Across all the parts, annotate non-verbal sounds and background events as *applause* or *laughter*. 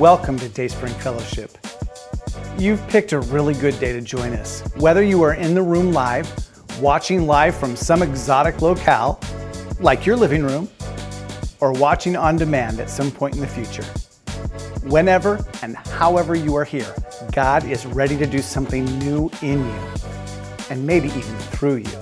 Welcome to Dayspring Fellowship. You've picked a really good day to join us. Whether you are in the room live, watching live from some exotic locale, like your living room, or watching on demand at some point in the future. Whenever and however you are here, God is ready to do something new in you, and maybe even through you.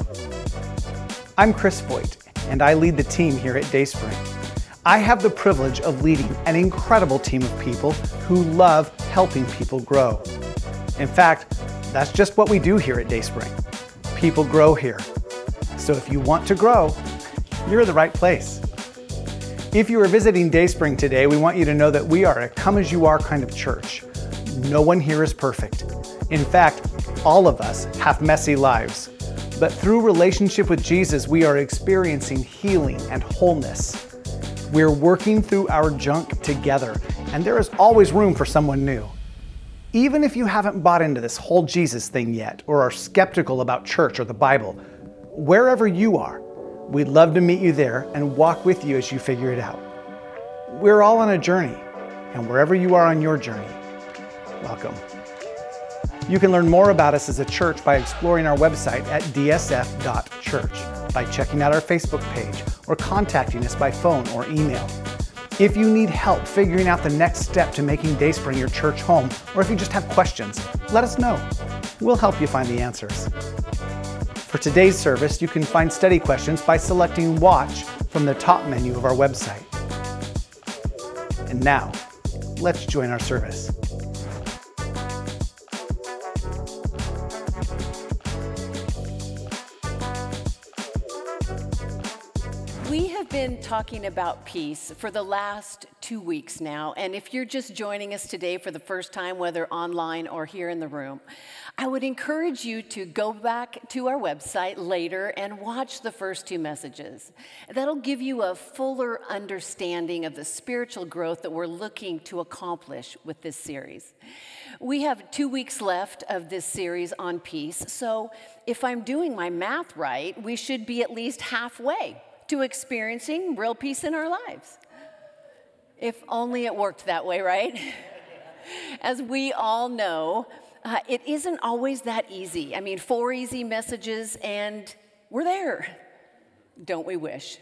I'm Chris Voigt, and I lead the team here at Dayspring. I have the privilege of leading an incredible team of people who love helping people grow. In fact, that's just what we do here at Dayspring. People grow here. So if you want to grow, you're in the right place. If you are visiting Dayspring today, we want you to know that we are a come as you are kind of church. No one here is perfect. In fact, all of us have messy lives. But through relationship with Jesus, we are experiencing healing and wholeness. We're working through our junk together, and there is always room for someone new. Even if you haven't bought into this whole Jesus thing yet, or are skeptical about church or the Bible, wherever you are, We'd love to meet you there and walk with you as you figure it out. We're all on a journey, and wherever you are on your journey, welcome. You can learn more about us as a church by exploring our website at dsf.church, by checking out our Facebook page, or contacting us by phone or email. If you need help figuring out the next step to making Dayspring your church home, or if you just have questions, let us know. We'll help you find the answers. For today's service, you can find study questions by selecting Watch from the top menu of our website. And now, let's join our service. Been talking about peace for the last two weeks now. And if you're just joining us today for the first time, whether online or here in the room, I would encourage you to go back to our website later and watch the first two messages. That'll give you a fuller understanding of the spiritual growth that we're looking to accomplish with this series. We have two weeks left of this series on peace, so if I'm doing my math right, we should be at least halfway to experiencing real peace in our lives. If only it worked that way, right? *laughs* As we all know, uh, it isn't always that easy. I mean, four easy messages and we're there. Don't we wish?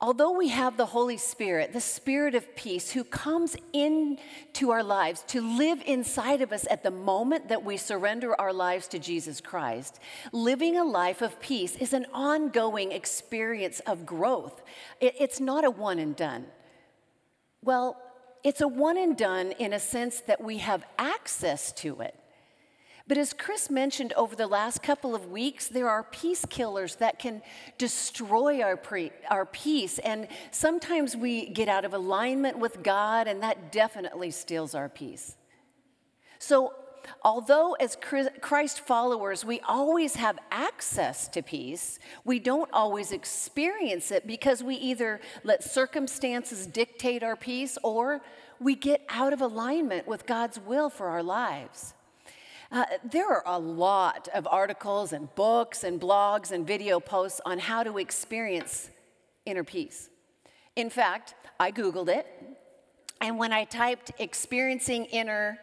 Although we have the Holy Spirit, the Spirit of peace, who comes into our lives to live inside of us at the moment that we surrender our lives to Jesus Christ, living a life of peace is an ongoing experience of growth. it's not a one and done. Well, it's a one and done in a sense that we have access to it. But as Chris mentioned over the last couple of weeks, there are peace killers that can destroy our, pre- our peace. And sometimes we get out of alignment with God, and that definitely steals our peace. So, although as Christ followers, we always have access to peace, we don't always experience it because we either let circumstances dictate our peace or we get out of alignment with God's will for our lives. Uh, there are a lot of articles and books and blogs and video posts on how to experience inner peace. In fact, I Googled it, and when I typed experiencing inner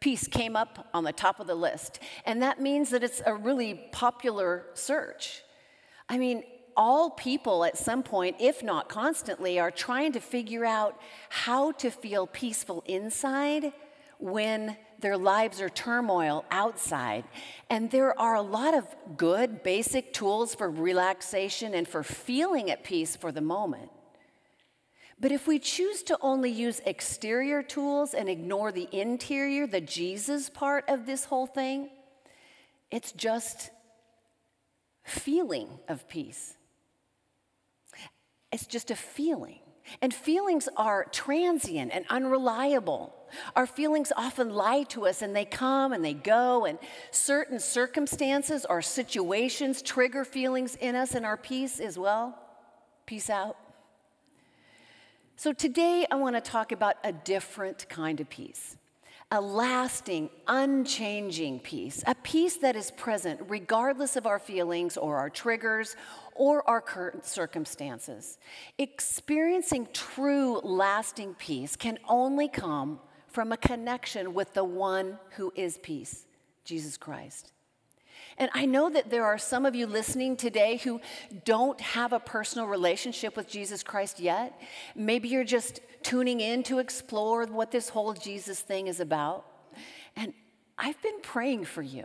peace came up on the top of the list. And that means that it's a really popular search. I mean, all people at some point, if not constantly, are trying to figure out how to feel peaceful inside when their lives are turmoil outside. And there are a lot of good, basic tools for relaxation and for feeling at peace for the moment. But if we choose to only use exterior tools and ignore the interior, the Jesus part of this whole thing, it's just feeling of peace. It's just a feeling. And feelings are transient and unreliable. Our feelings often lie to us and they come and they go, and certain circumstances or situations trigger feelings in us and our peace as well. Peace out. So, today I want to talk about a different kind of peace, a lasting, unchanging peace, a peace that is present regardless of our feelings or our triggers or our current circumstances. Experiencing true, lasting peace can only come from a connection with the one who is peace, Jesus Christ. And I know that there are some of you listening today who don't have a personal relationship with Jesus Christ yet. Maybe you're just tuning in to explore what this whole Jesus thing is about. And I've been praying for you.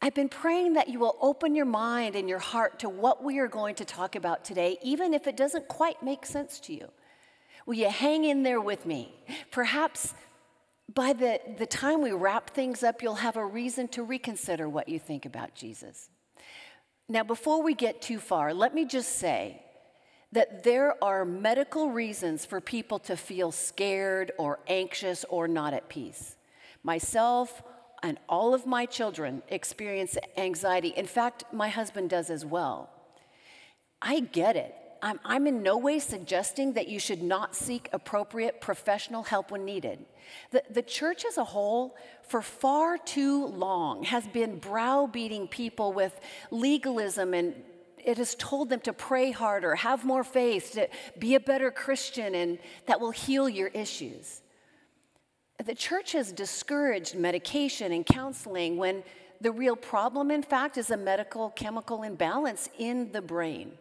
I've been praying that you will open your mind and your heart to what we are going to talk about today, even if it doesn't quite make sense to you. Will you hang in there with me? Perhaps by the, the time we wrap things up, you'll have a reason to reconsider what you think about Jesus. Now, before we get too far, let me just say that there are medical reasons for people to feel scared or anxious or not at peace. Myself and all of my children experience anxiety. In fact, my husband does as well. I get it. I'm, I'm, in no way suggesting that you should not seek appropriate professional help when needed. The, the church as a whole, for far too long, has been browbeating people with legalism and it has told them to pray harder, have more faith, to be a better Christian, and that will heal your issues. The church has discouraged medication and counseling when the real problem, in fact, is a medical chemical imbalance in the brain.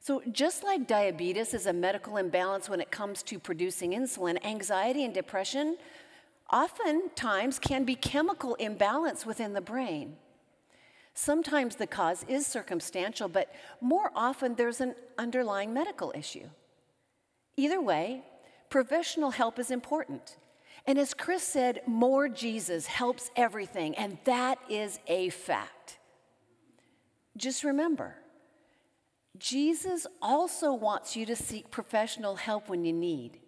So, just like diabetes is a medical imbalance when it comes to producing insulin, anxiety and depression oftentimes can be chemical imbalance within the brain. Sometimes the cause is circumstantial, but more often there's an underlying medical issue. Either way, professional help is important. And as Chris said, more Jesus helps everything, and that is a fact. Just remember, Jesus also wants you to seek professional help when you need.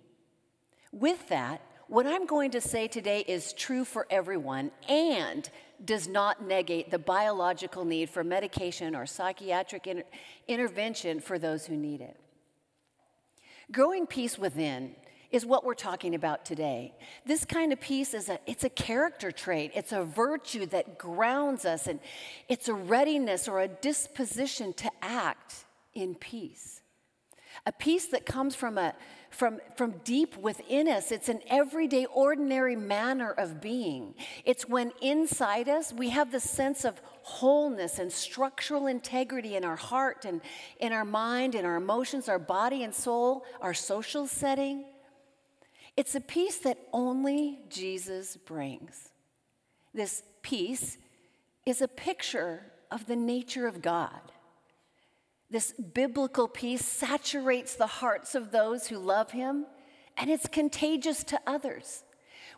With that, what I'm going to say today is true for everyone and does not negate the biological need for medication or psychiatric inter- intervention for those who need it. Growing peace within is what we're talking about today. This kind of peace is a it's a character trait. It's a virtue that grounds us and it's a readiness or a disposition to act in peace. A peace that comes from, a, from, from deep within us. It's an everyday, ordinary manner of being. It's when inside us we have the sense of wholeness and structural integrity in our heart and in our mind, in our emotions, our body and soul, our social setting. It's a peace that only Jesus brings. This peace is a picture of the nature of God. This biblical peace saturates the hearts of those who love him, and it's contagious to others.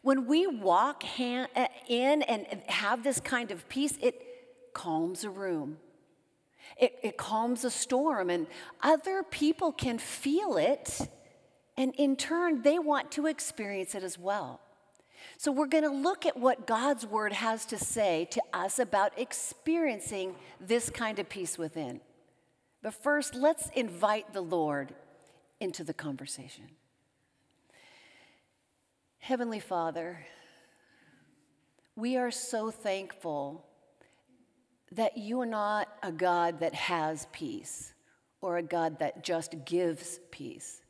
When we walk hand, uh, in and have this kind of peace, it calms a room. It, it calms a storm, and other people can feel it, and in turn, they want to experience it as well. So, we're going to look at what God's word has to say to us about experiencing this kind of peace within. But first, let's invite the Lord into the conversation. Heavenly Father, we are so thankful that you are not a God that has peace or a God that just gives peace.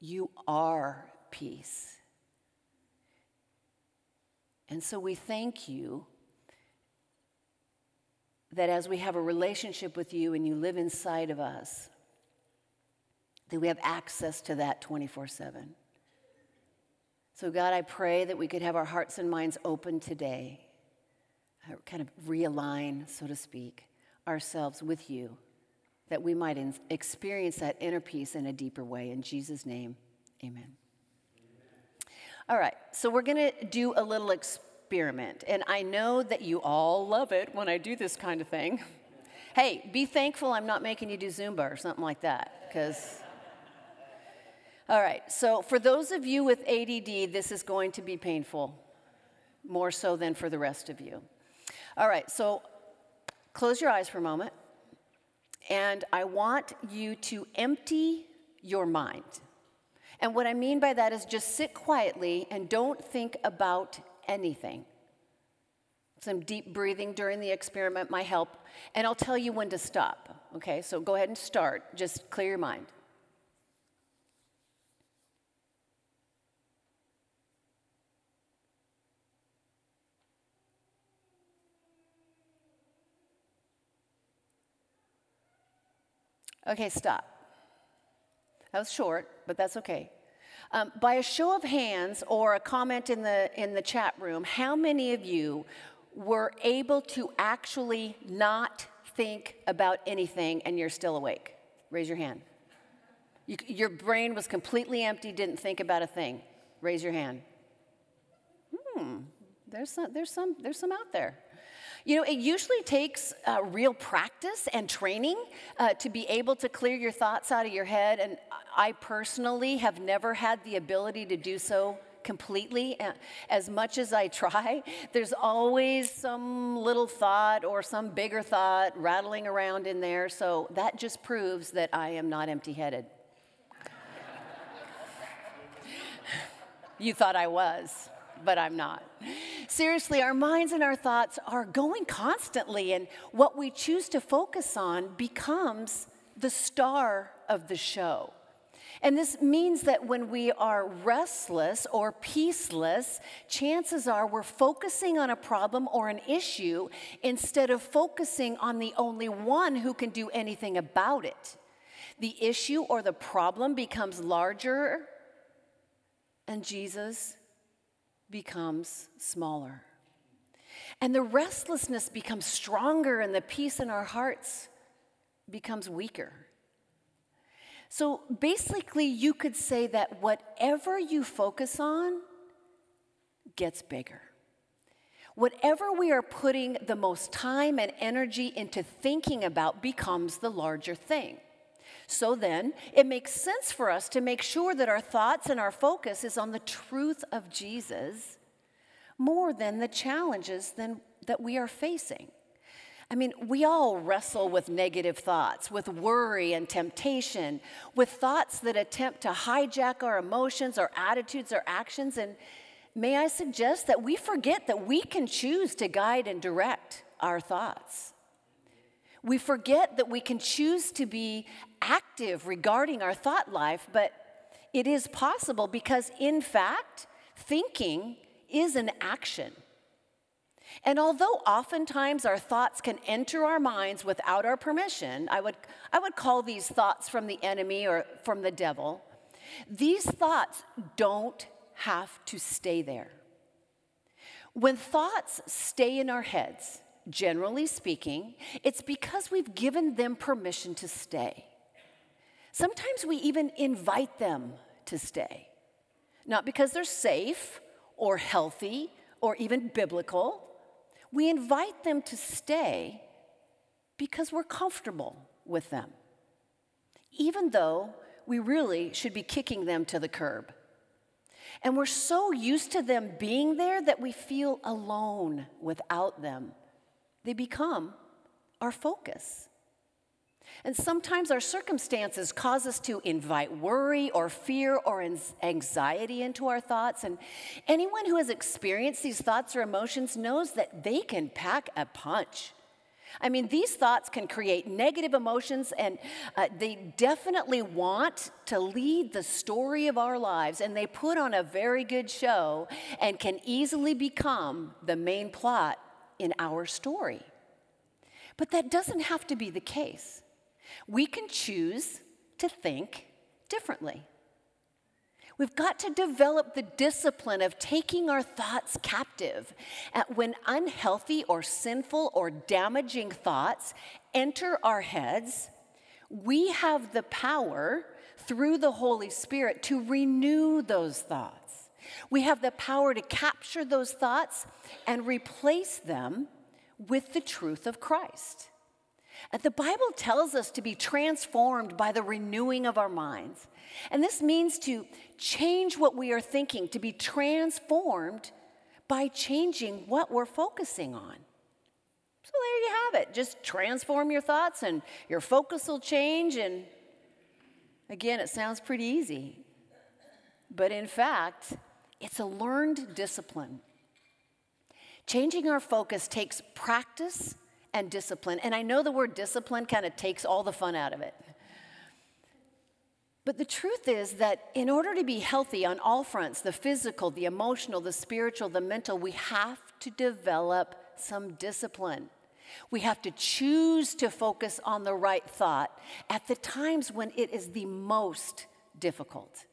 You are peace. And so we thank you that as we have a relationship with you and you live inside of us, that we have access to that 24 7. So, God, I pray that we could have our hearts and minds open today, uh, kind of realign, so to speak, ourselves with you, that we might experience that inner peace in a deeper way. In Jesus' name, amen. amen. All right, so we're going to do a little experiment. And I know that you all love it when I do this kind of thing. *laughs* Hey, be thankful I'm not making you do Zumba or something like that, because. All right, so for those of you with ADD, this is going to be painful, more so than for the rest of you. All right, so close your eyes for a moment, and I want you to empty your mind. And what I mean by that is just sit quietly and don't think about anything. Some deep breathing during the experiment might help, and I'll tell you when to stop. Okay, so go ahead and start. Just clear your mind. Okay, stop. That was short, but that's okay. Um, by a show of hands or a comment in the, in the chat room, how many of you were able to actually not think about anything and you're still awake? Raise your hand. You, your brain was completely empty, didn't think about a thing. Raise your hand. Hmm, there's some, there's some, there's some out there. You know, it usually takes uh, real practice and training uh, to be able to clear your thoughts out of your head. And I personally have never had the ability to do so completely. As much as I try, there's always some little thought or some bigger thought rattling around in there. So that just proves that I am not empty headed. *laughs* you thought I was but I'm not. Seriously, our minds and our thoughts are going constantly, and what we choose to focus on becomes the star of the show. And this means that when we are restless or peaceless, chances are we're focusing on a problem or an issue instead of focusing on the only one who can do anything about it. The issue or the problem becomes larger, and Jesus becomes smaller. And the restlessness becomes stronger, and the peace in our hearts becomes weaker. So basically, you could say that whatever you focus on gets bigger. Whatever we are putting the most time and energy into thinking about becomes the larger thing. So then, it makes sense for us to make sure that our thoughts and our focus is on the truth of Jesus more than the challenges than, that we are facing. I mean, we all wrestle with negative thoughts, with worry and temptation, with thoughts that attempt to hijack our emotions, our attitudes, our actions. And may I suggest that we forget that we can choose to guide and direct our thoughts. We forget that we can choose to be active regarding our thought life, but it is possible because, in fact, thinking is an action. And although oftentimes our thoughts can enter our minds without our permission, I would, I would call these thoughts from the enemy or from the devil, these thoughts don't have to stay there. When thoughts stay in our heads, generally speaking, it's because we've given them permission to stay. Sometimes we even invite them to stay, not because they're safe or healthy or even biblical. We invite them to stay because we're comfortable with them, even though we really should be kicking them to the curb. And we're so used to them being there that we feel alone without them they become our focus. And sometimes our circumstances cause us to invite worry or fear or anxiety into our thoughts. And anyone who has experienced these thoughts or emotions knows that they can pack a punch. I mean, these thoughts can create negative emotions, and uh, they definitely want to lead the story of our lives, and they put on a very good show and can easily become the main plot in our story. But that doesn't have to be the case. We can choose to think differently. We've got to develop the discipline of taking our thoughts captive. When unhealthy or sinful or damaging thoughts enter our heads, we have the power through the Holy Spirit to renew those thoughts. We have the power to capture those thoughts and replace them with the truth of Christ. And the Bible tells us to be transformed by the renewing of our minds. And this means to change what we are thinking, to be transformed by changing what we're focusing on. So there you have it. Just transform your thoughts and your focus will change. And again, it sounds pretty easy. but in fact, it's a learned discipline. Changing our focus takes practice and discipline. And I know the word discipline kind of takes all the fun out of it. But the truth is that in order to be healthy on all fronts the physical, the emotional, the spiritual, the mental we have to develop some discipline. We have to choose to focus on the right thought at the times when it is the most difficult.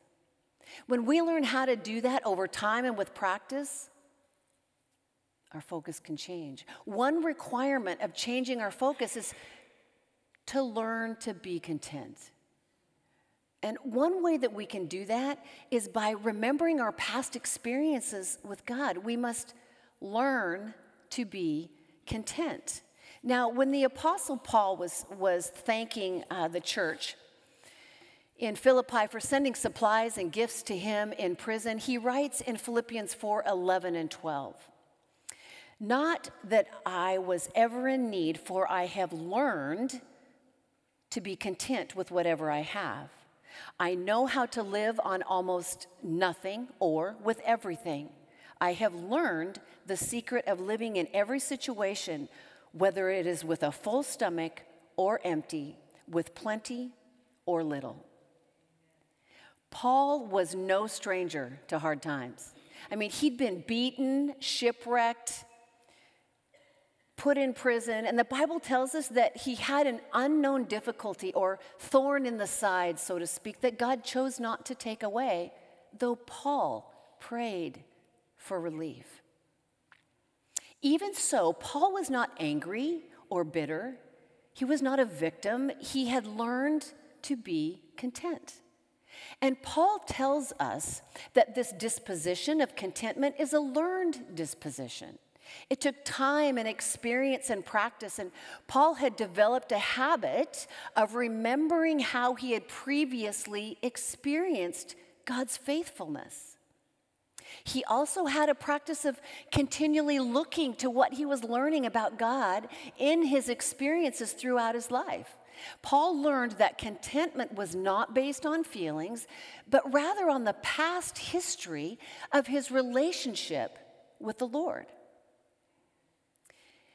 When we learn how to do that over time and with practice, our focus can change. One requirement of changing our focus is to learn to be content. And one way that we can do that is by remembering our past experiences with God. We must learn to be content. Now, when the Apostle Paul was, was thanking uh, the church in Philippi for sending supplies and gifts to him in prison, he writes in Philippians 4 11 and 12. Not that I was ever in need, for I have learned to be content with whatever I have. I know how to live on almost nothing or with everything. I have learned the secret of living in every situation, whether it is with a full stomach or empty, with plenty or little. Paul was no stranger to hard times. I mean, he'd been beaten, shipwrecked, put in prison. And the Bible tells us that he had an unknown difficulty or thorn in the side, so to speak, that God chose not to take away, though Paul prayed for relief. Even so, Paul was not angry or bitter. He was not a victim. He had learned to be content. And Paul tells us that this disposition of contentment is a learned disposition. It took time and experience and practice, and Paul had developed a habit of remembering how he had previously experienced God's faithfulness. He also had a practice of continually looking to what he was learning about God in his experiences throughout his life. Paul learned that contentment was not based on feelings, but rather on the past history of his relationship with the Lord.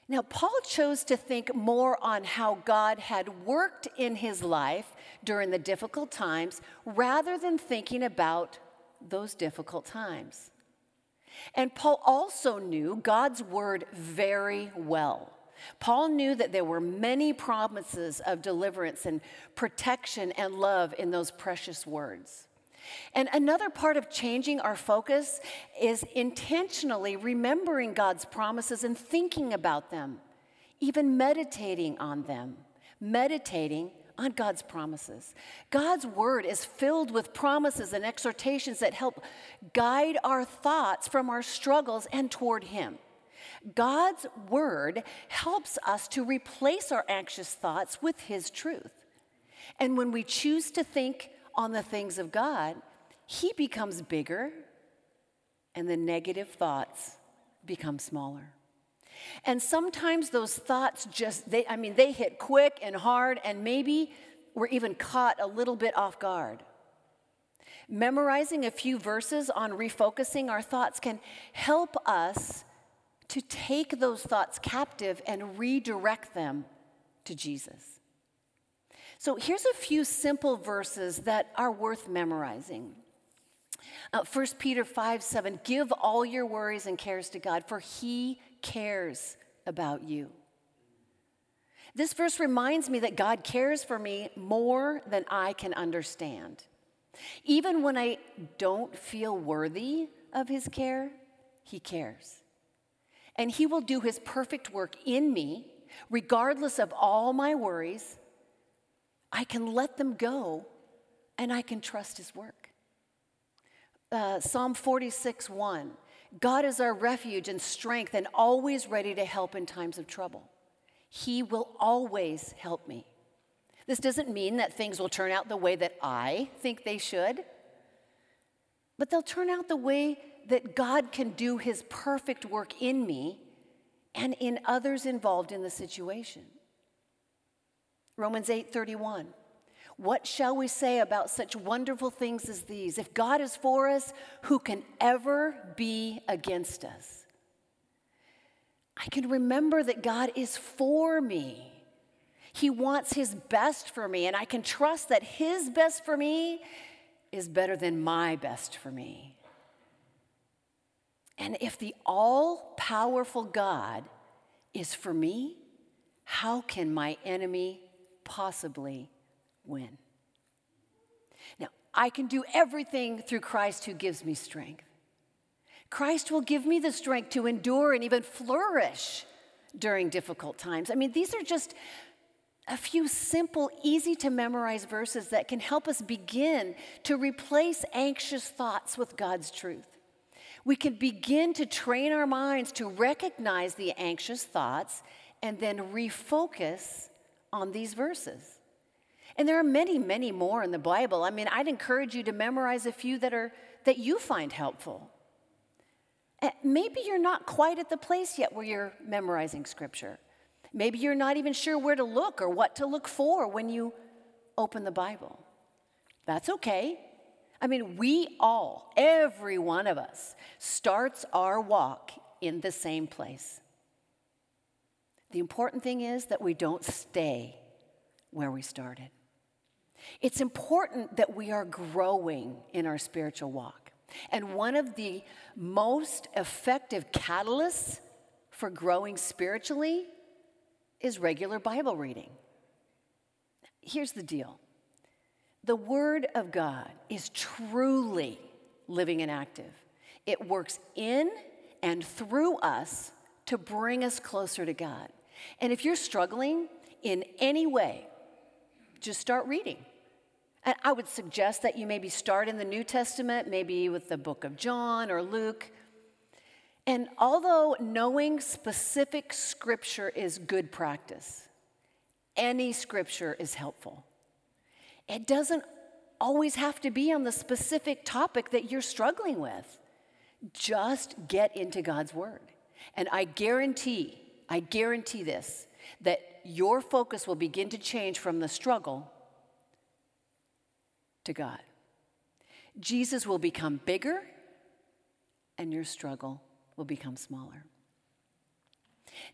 Now, Paul chose to think more on how God had worked in his life during the difficult times rather than thinking about those difficult times. And Paul also knew God's word very well. Paul knew that there were many promises of deliverance and protection and love in those precious words. And another part of changing our focus is intentionally remembering God's promises and thinking about them, even meditating on them, meditating on God's promises. God's word is filled with promises and exhortations that help guide our thoughts from our struggles and toward Him. God's word helps us to replace our anxious thoughts with His truth. And when we choose to think on the things of God, he becomes bigger and the negative thoughts become smaller. And sometimes those thoughts just, they, I mean, they hit quick and hard, and maybe we're even caught a little bit off guard. Memorizing a few verses on refocusing our thoughts can help us to take those thoughts captive and redirect them to Jesus. So here's a few simple verses that are worth memorizing. Uh, 1 Peter 5 7, give all your worries and cares to God, for he cares about you. This verse reminds me that God cares for me more than I can understand. Even when I don't feel worthy of his care, he cares. And he will do his perfect work in me, regardless of all my worries I can let them go and I can trust his work. Uh, Psalm 46 1 God is our refuge and strength and always ready to help in times of trouble. He will always help me. This doesn't mean that things will turn out the way that I think they should, but they'll turn out the way that God can do his perfect work in me and in others involved in the situation. Romans 8:31. What shall we say about such wonderful things as these? If God is for us, who can ever be against us? I can remember that God is for me. He wants His best for me, and I can trust that His best for me is better than my best for me. And if the all powerful God is for me, how can my enemy possibly win? Now, I can do everything through Christ who gives me strength. Christ will give me the strength to endure and even flourish during difficult times. I mean, these are just a few simple, easy to memorize verses that can help us begin to replace anxious thoughts with God's truth. We can begin to train our minds to recognize the anxious thoughts and then refocus on these verses. And there are many, many more in the Bible. I mean, I'd encourage you to memorize a few that are that you find helpful. Eh, maybe you're not quite at the place yet where you're memorizing scripture. Maybe you're not even sure where to look or what to look for when you open the Bible. That's okay. I mean, we all, every one of us, starts our walk in the same place. The important thing is that we don't stay where we started. It's important that we are growing in our spiritual walk. And one of the most effective catalysts for growing spiritually is regular Bible reading. Here's the deal the Word of God is truly living and active, it works in and through us to bring us closer to God. And if you're struggling in any way, just start reading. And I would suggest that you maybe start in the New Testament, maybe with the book of John or Luke. And although knowing specific scripture is good practice, any scripture is helpful. It doesn't always have to be on the specific topic that you're struggling with. Just get into God's word. And I guarantee, I guarantee this, that your focus will begin to change from the struggle to God. Jesus will become bigger and your struggle will become smaller.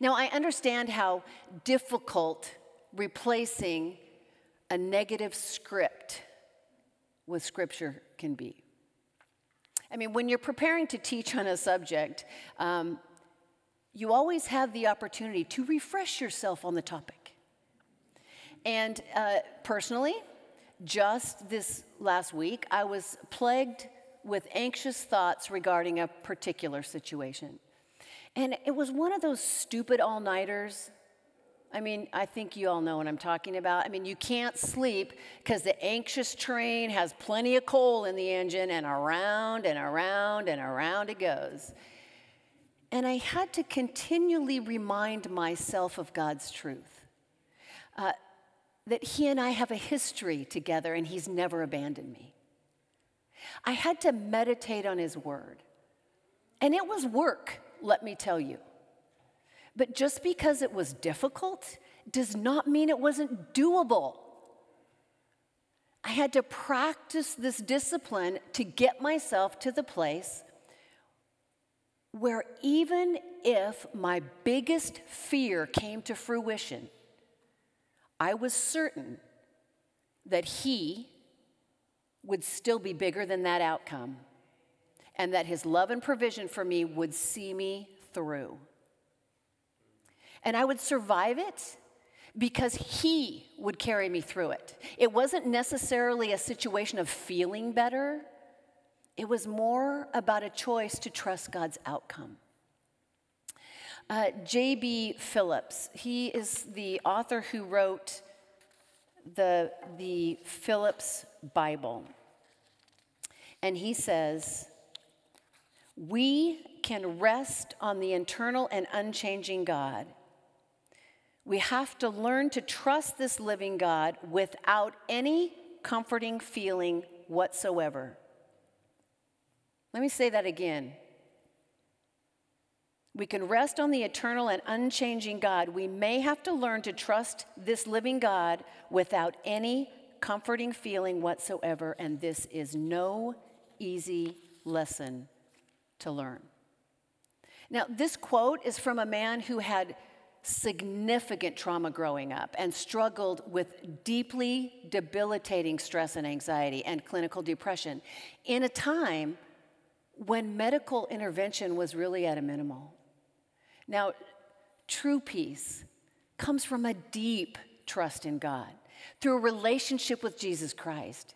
Now, I understand how difficult replacing a negative script with scripture can be. I mean, when you're preparing to teach on a subject, um, you always have the opportunity to refresh yourself on the topic. And uh, personally, just this last week, I was plagued with anxious thoughts regarding a particular situation. And it was one of those stupid all nighters. I mean, I think you all know what I'm talking about. I mean, you can't sleep because the anxious train has plenty of coal in the engine, and around and around and around it goes. And I had to continually remind myself of God's truth uh, that He and I have a history together, and He's never abandoned me. I had to meditate on his word. And it was work, let me tell you. But just because it was difficult does not mean it wasn't doable. I had to practice this discipline to get myself to the place where even if my biggest fear came to fruition, I was certain that He would still be bigger than that outcome, and that His love and provision for me would see me through. And I would survive it because He would carry me through it. It wasn't necessarily a situation of feeling better, it was more about a choice to trust God's outcome. Uh, J.B. Phillips, he is the author who wrote the, the Phillips Bible. And he says, We can rest on the eternal and unchanging God. We have to learn to trust this living God without any comforting feeling whatsoever. Let me say that again. We can rest on the eternal and unchanging God. We may have to learn to trust this living God without any comforting feeling whatsoever, and this is no easy lesson to learn. Now, this quote is from a man who had significant trauma growing up and struggled with deeply debilitating stress and anxiety and clinical depression in a time when medical intervention was really at a minimal. Now, true peace comes from a deep trust in God through a relationship with Jesus Christ.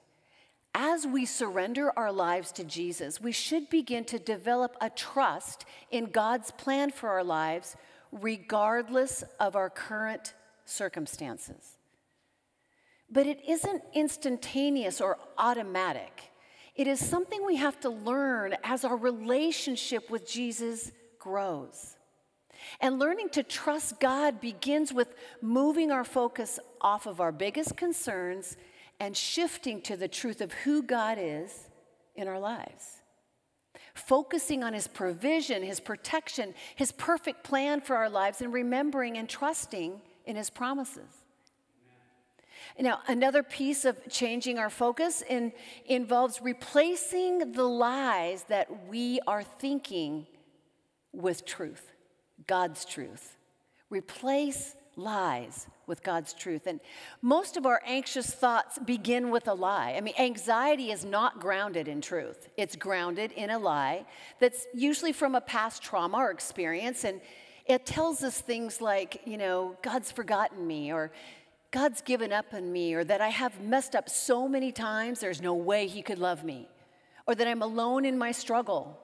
As we surrender our lives to Jesus, we should begin to develop a trust in God's plan for our lives, regardless of our current circumstances. But it isn't instantaneous or automatic. It is something we have to learn as our relationship with Jesus grows. And learning to trust God begins with moving our focus off of our biggest concerns and shifting to the truth of who God is in our lives. Focusing on His provision, His protection, His perfect plan for our lives, and remembering and trusting in His promises. Now, another piece of changing our focus in, involves replacing the lies that we are thinking with truth, God's truth. Replace lies with God's truth. And most of our anxious thoughts begin with a lie. I mean, anxiety is not grounded in truth, it's grounded in a lie that's usually from a past trauma or experience. And it tells us things like, you know, God's forgotten me, or God's given up on me, or that I have messed up so many times, there's no way He could love me, or that I'm alone in my struggle,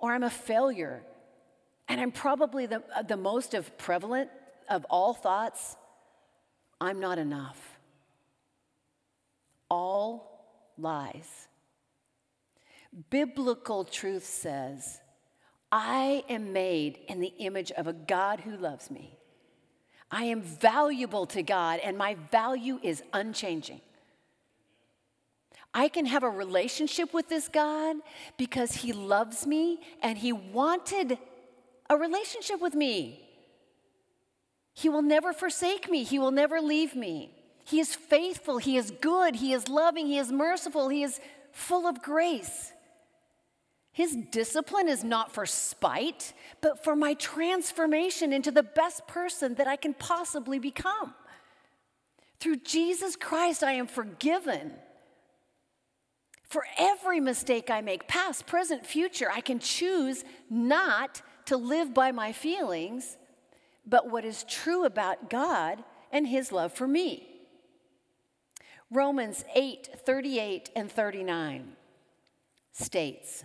or I'm a failure. And I'm probably the, uh, the most of prevalent of all thoughts I'm not enough. All lies. Biblical truth says, I am made in the image of a God who loves me. I am valuable to God, and my value is unchanging. I can have a relationship with this God because He loves me and He wanted a relationship with me. He will never forsake me, He will never leave me. He is faithful, He is good, He is loving, He is merciful, He is full of grace. His discipline is not for spite, but for my transformation into the best person that I can possibly become. Through Jesus Christ, I am forgiven. For every mistake I make, past, present, future, I can choose not to live by my feelings, but what is true about God and His love for me. Romans 8 38 and 39 states,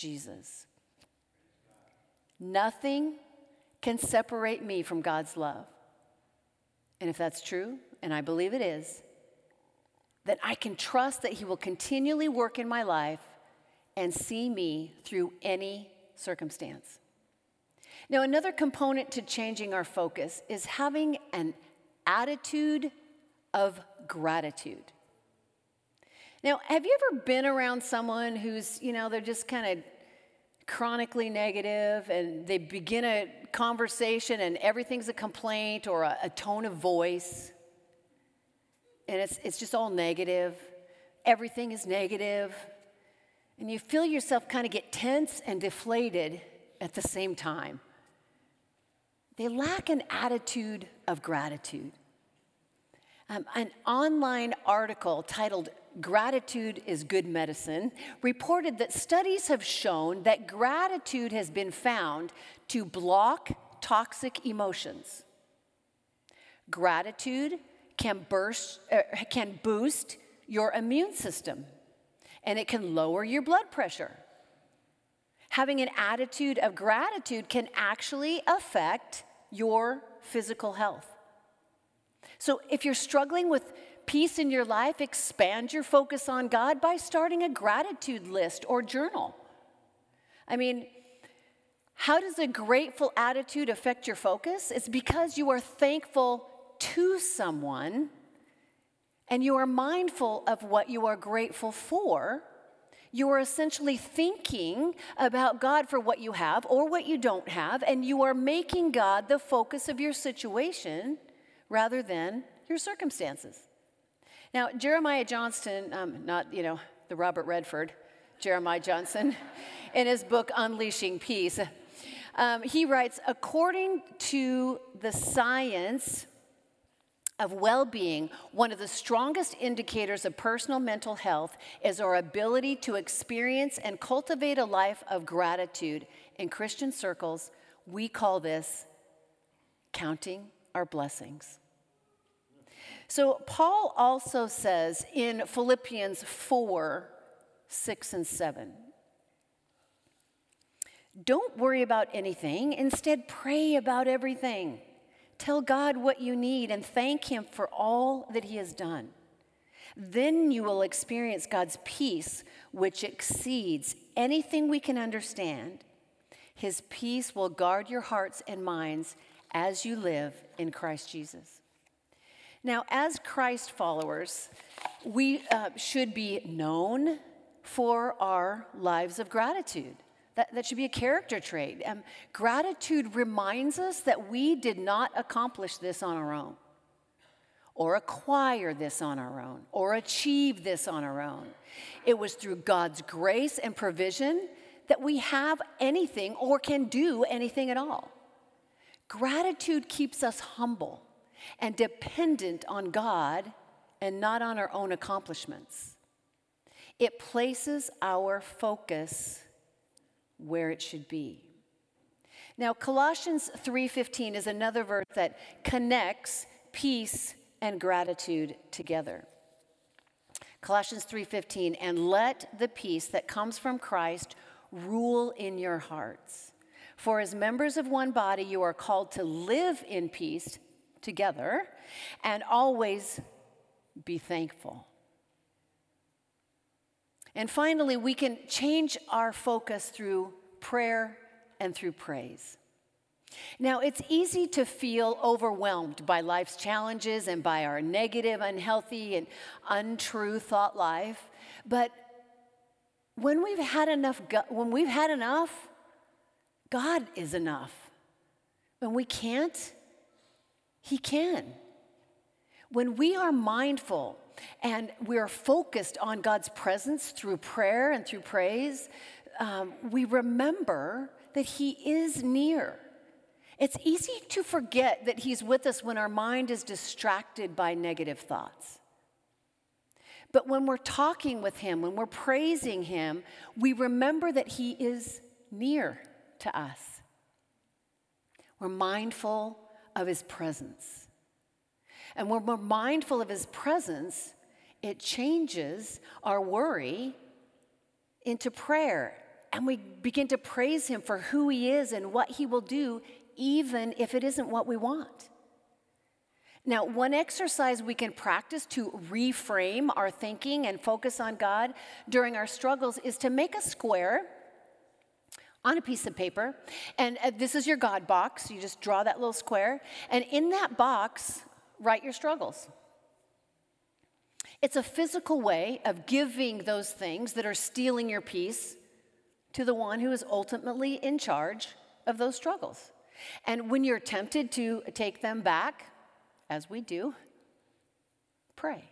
Jesus. Nothing can separate me from God's love. And if that's true, and I believe it is, then I can trust that He will continually work in my life and see me through any circumstance. Now, another component to changing our focus is having an attitude of gratitude. Now, have you ever been around someone who's, you know, they're just kind of chronically negative and they begin a conversation and everything's a complaint or a, a tone of voice and it's, it's just all negative? Everything is negative and you feel yourself kind of get tense and deflated at the same time. They lack an attitude of gratitude. Um, an online article titled Gratitude is Good Medicine reported that studies have shown that gratitude has been found to block toxic emotions. Gratitude can, burst, uh, can boost your immune system and it can lower your blood pressure. Having an attitude of gratitude can actually affect your physical health. So if you're struggling with peace in your life, expand your focus on God by starting a gratitude list or journal. I mean, how does a grateful attitude affect your focus? It's because you are thankful to someone and you are mindful of what you are grateful for. You are essentially thinking about God for what you have or what you don't have, and you are making God the focus of your situation rather than your circumstances. Now, Jeremiah Johnston, um, not, you know, the Robert Redford, Jeremiah Johnson, *laughs* in his book Unleashing Peace, um, he writes, according to the science of well being, one of the strongest indicators of personal mental health is our ability to experience and cultivate a life of gratitude. In Christian circles, we call this counting our blessings. So, Paul also says in Philippians 4 6 and 7, don't worry about anything. Instead, pray about everything. Tell God what you need and thank Him for all that He has done. Then you will experience God's peace, which exceeds anything we can understand. His peace will guard your hearts and minds as you live in Christ Jesus. Now, as Christ followers, we uh, should be known for our lives of gratitude. That, that should be a character trait. Um, gratitude reminds us that we did not accomplish this on our own, or acquire this on our own, or achieve this on our own. It was through God's grace and provision that we have anything or can do anything at all. Gratitude keeps us humble and dependent on God and not on our own accomplishments. It places our focus where it should be. Now Colossians 3:15 is another verse that connects peace and gratitude together. Colossians 3:15 and let the peace that comes from Christ rule in your hearts. For as members of one body you are called to live in peace together and always be thankful. And finally, we can change our focus through prayer and through praise. Now, it's easy to feel overwhelmed by life's challenges and by our negative, unhealthy, and untrue thought life. But when we've had enough, when we've had enough, God is enough. When we can't, He can. When we are mindful and we're focused on God's presence through prayer and through praise, um, we remember that He is near. It's easy to forget that He's with us when our mind is distracted by negative thoughts. But when we're talking with Him, when we're praising Him, we remember that He is near to us. We're mindful of His presence. And when we're mindful of His presence, it changes our worry into prayer. And we begin to praise Him for who He is and what He will do, even if it isn't what we want. Now, one exercise we can practice to reframe our thinking and focus on God during our struggles is to make a square on a piece of paper. And uh, this is your God box. You just draw that little square. And in that box, write your struggles. It's a physical way of giving those things that are stealing your peace to the one who is ultimately in charge of those struggles. And when you're tempted to take them back, as we do, pray.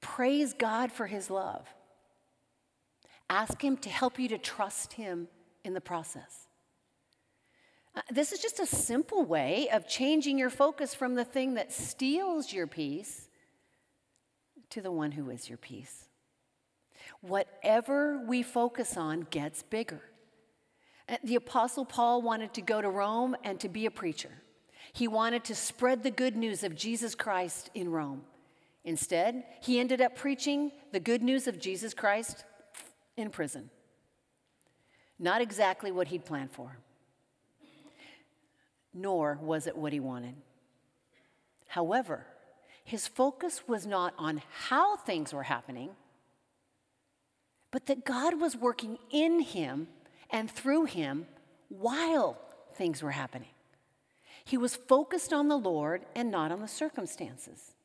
Praise God for his love. Ask him to help you to trust him in the process. Uh, this is just a simple way of changing your focus from the thing that steals your peace to the one who is your peace. Whatever we focus on gets bigger. Uh, the Apostle Paul wanted to go to Rome and to be a preacher. He wanted to spread the good news of Jesus Christ in Rome. Instead, he ended up preaching the good news of Jesus Christ in prison. Not exactly what he'd planned for, nor was it what he wanted. However, his focus was not on how things were happening, but that God was working in him and through him while things were happening. He was focused on the Lord and not on the circumstances.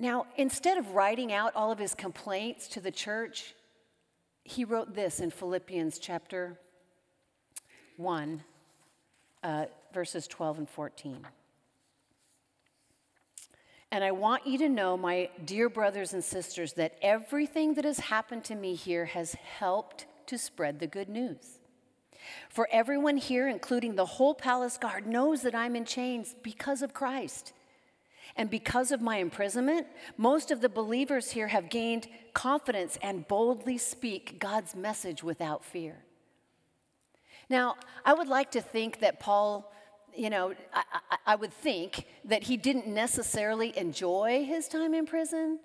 Now, instead of writing out all of his complaints to the church, he wrote this in Philippians chapter 1, uh, verses 12 and 14. And I want you to know, my dear brothers and sisters, that everything that has happened to me here has helped to spread the good news. For everyone here, including the whole palace guard, knows that I'm in chains because of Christ. And because of my imprisonment, most of the believers here have gained confidence and boldly speak God's message without fear. Now, I would like to think that Paul, you know, I, I, I, would think that he didn't necessarily enjoy his time in prison,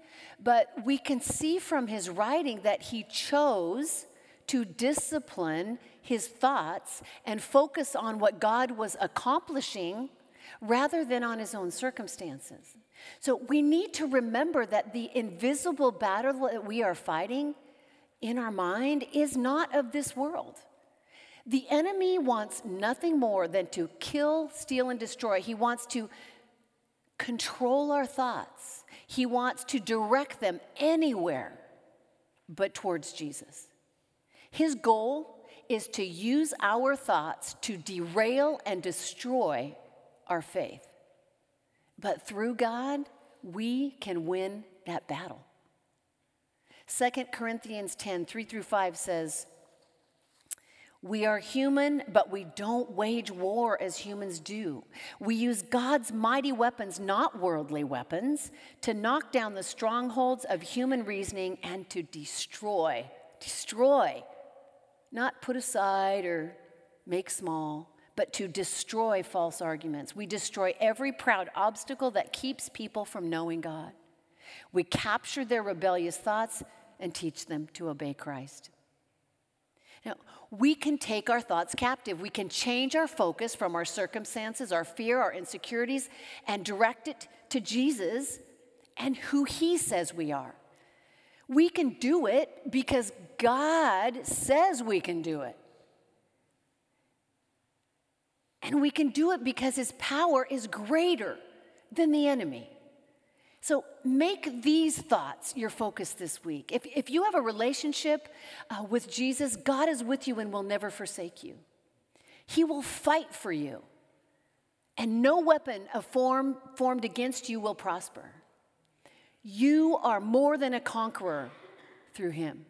but we can see from his writing that he chose to discipline his thoughts and focus on what God was accomplishing rather than on his own circumstances. So we need to remember that the invisible battle that we are fighting in our mind is not of this world. The enemy wants nothing more than to kill, steal, and destroy. He wants to control our thoughts, he wants to direct them anywhere but towards Jesus. His goal is to use our thoughts to derail and destroy our faith. But through God, we can win that battle. 2 Corinthians 10 3 through 5 says, we are human, but we don't wage war as humans do. We use God's mighty weapons, not worldly weapons, to knock down the strongholds of human reasoning and to destroy, destroy, not put aside or make small, but to destroy false arguments. We destroy every proud obstacle that keeps people from knowing God. We capture their rebellious thoughts and teach them to obey Christ. Now, we can take our thoughts captive. We can change our focus from our circumstances, our fear, our insecurities, and direct it to Jesus and who He says we are. We can do it because God says we can do it. And we can do it because His power is greater than the enemy. So make these thoughts your focus this week. If, if you have a relationship uh, with Jesus, God is with you and will never forsake you. He will fight for you, and no weapon of form, formed against you will prosper. You are more than a conqueror through him.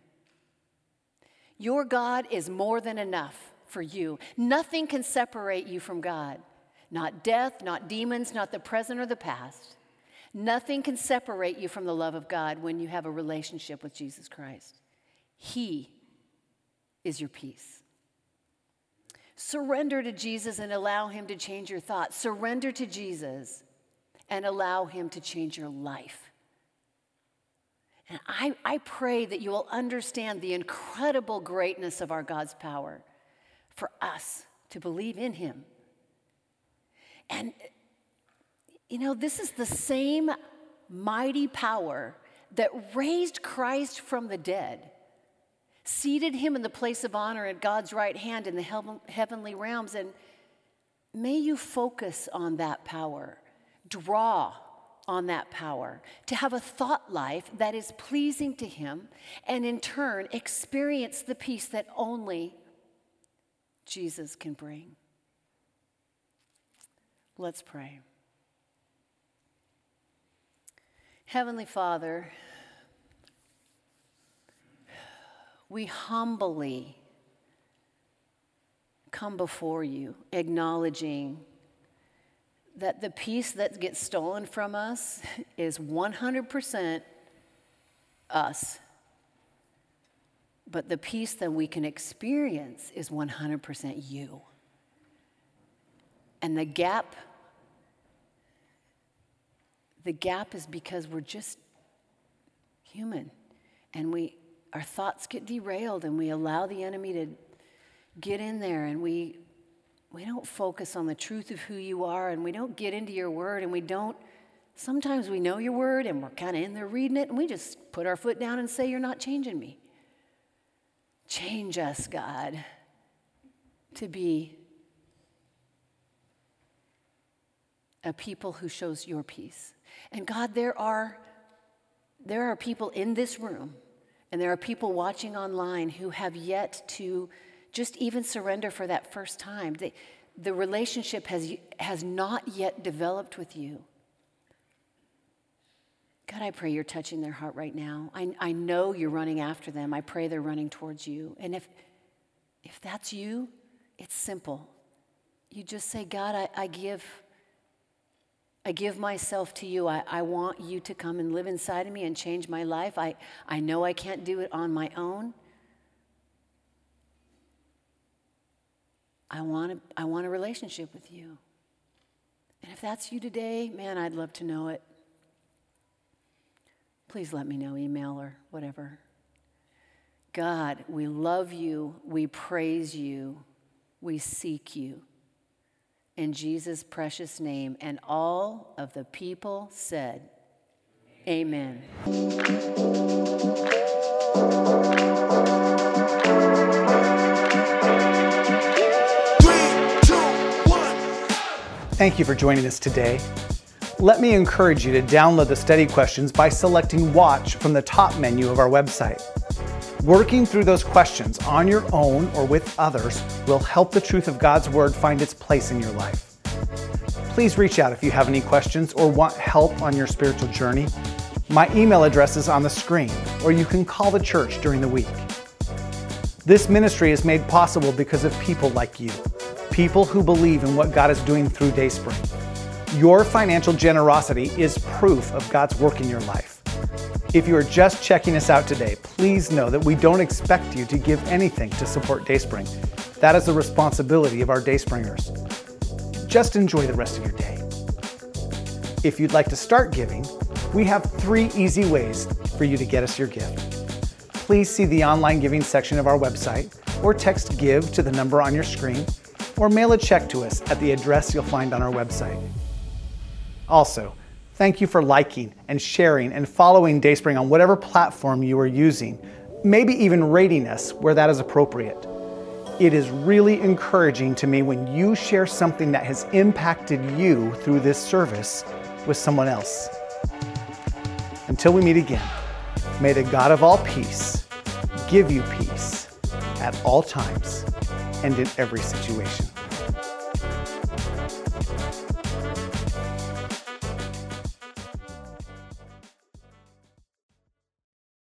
Your God is more than enough for you. Nothing can separate you from God. Not death, not demons, not the present or the past. Nothing can separate you from the love of God when you have a relationship with Jesus Christ. He is your peace. Surrender to Jesus and allow Him to change your thoughts. Surrender to Jesus and allow Him to change your life. And I, I pray that you will understand the incredible greatness of our God's power for us to believe in Him. And you know, this is the same mighty power that raised Christ from the dead, seated him in the place of honor at God's right hand in the heavenly realms. And may you focus on that power, draw on that power, to have a thought life that is pleasing to him, and in turn experience the peace that only Jesus can bring. Let's pray. Heavenly Father, we humbly come before you, acknowledging that the peace that gets stolen from us *laughs* is 100% us. But the peace that we can experience is 100% you. And the gap the gap is because we're just human and we our thoughts get derailed and we allow the enemy to get in there and we we don't focus on the truth of who you are and we don't get into your word and we don't Sometimes we know your word and we're kind of in there reading it and we just put our foot down and say, You're not changing me. Change us, God, to be a people who shows your peace. And God, there are there are people in this room and there are people watching online who have yet to just even surrender for that first time. They, the relationship has, has not yet developed with you. God, I pray you're touching their heart right now. I, I know you're running after them. I pray they're running towards you. And if, if that's you, it's simple. You just say, God, I, I give. I give myself to you. I, I want you to come and live inside of me and change my life. I, I know I can't do it on my own. I want, a, I want a relationship with you. And if that's you today, man, I'd love to know it. Please let me know, email or whatever. God, we love you, we praise you, we seek you. In Jesus' precious name. And all of the people said, Amen. Thank you for joining us today. Let me encourage you to download the study questions by selecting Watch from the top menu of our website. Working through those questions on your own or with others will help the truth of God's Word find its place in your life. Please reach out if you have any questions or want help on your spiritual journey. My email address is on the screen, or you can call the church during the week. This ministry is made possible because of people like you, people who believe in what God is doing through Dayspring. Your financial generosity is proof of God's work in your life. If you are just checking us out today, please know that we don't expect you to give anything to support Dayspring. That is the responsibility of our Dayspringers. Just enjoy the rest of your day. If you'd like to start giving, we have three easy ways for you to get us your gift. Please see the online giving section of our website, or text GIVE to the number on your screen, or mail a check to us at the address you'll find on our website. Also, Thank you for liking and sharing and following Dayspring on whatever platform you are using, maybe even rating us where that is appropriate. It is really encouraging to me when you share something that has impacted you through this service with someone else. Until we meet again, may the God of all peace give you peace at all times and in every situation.